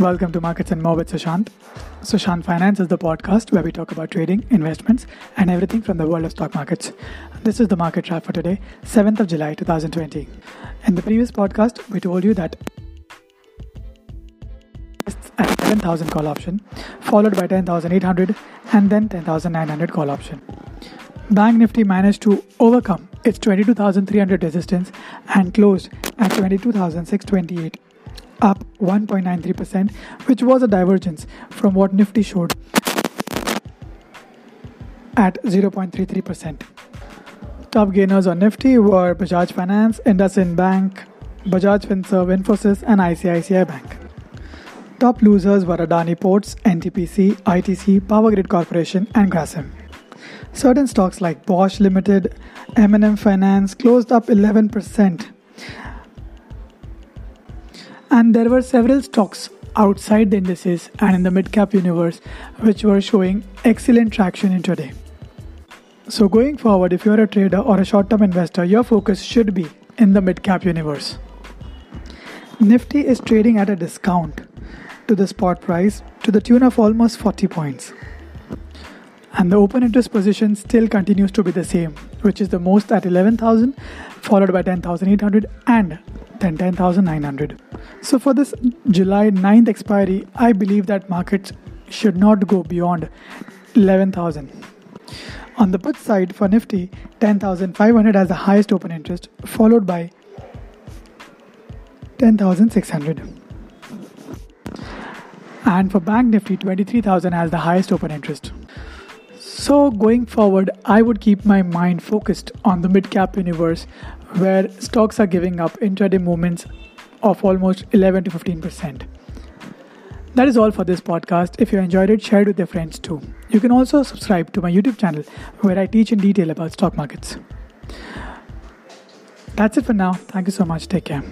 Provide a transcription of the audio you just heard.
Welcome to Markets and More with Sushant. Sushant Finance is the podcast where we talk about trading, investments, and everything from the world of stock markets. This is the market wrap for today, 7th of July 2020. In the previous podcast, we told you that at 10,000 call option, followed by 10,800 and then 10,900 call option. Bank Nifty managed to overcome its 22,300 resistance and closed at 22,628 up 1.93%, which was a divergence from what Nifty showed at 0.33%. Top gainers on Nifty were Bajaj Finance, IndusInd Bank, Bajaj Finserv, Infosys, and ICICI Bank. Top losers were Adani Ports, NTPC, ITC, Power Grid Corporation, and Grasim. Certain stocks like Bosch Limited, M&M Finance closed up 11%. And there were several stocks outside the indices and in the mid-cap universe which were showing excellent traction in today. So going forward, if you're a trader or a short-term investor, your focus should be in the mid-cap universe. Nifty is trading at a discount to the spot price to the tune of almost 40 points. And the open interest position still continues to be the same, which is the most at 11,000, followed by 10,800 and then 10,900. So for this July 9th expiry, I believe that markets should not go beyond 11,000. On the put side for Nifty, 10,500 has the highest open interest, followed by 10,600. And for Bank Nifty, 23,000 has the highest open interest. So, going forward, I would keep my mind focused on the mid cap universe where stocks are giving up intraday movements of almost 11 to 15%. That is all for this podcast. If you enjoyed it, share it with your friends too. You can also subscribe to my YouTube channel where I teach in detail about stock markets. That's it for now. Thank you so much. Take care.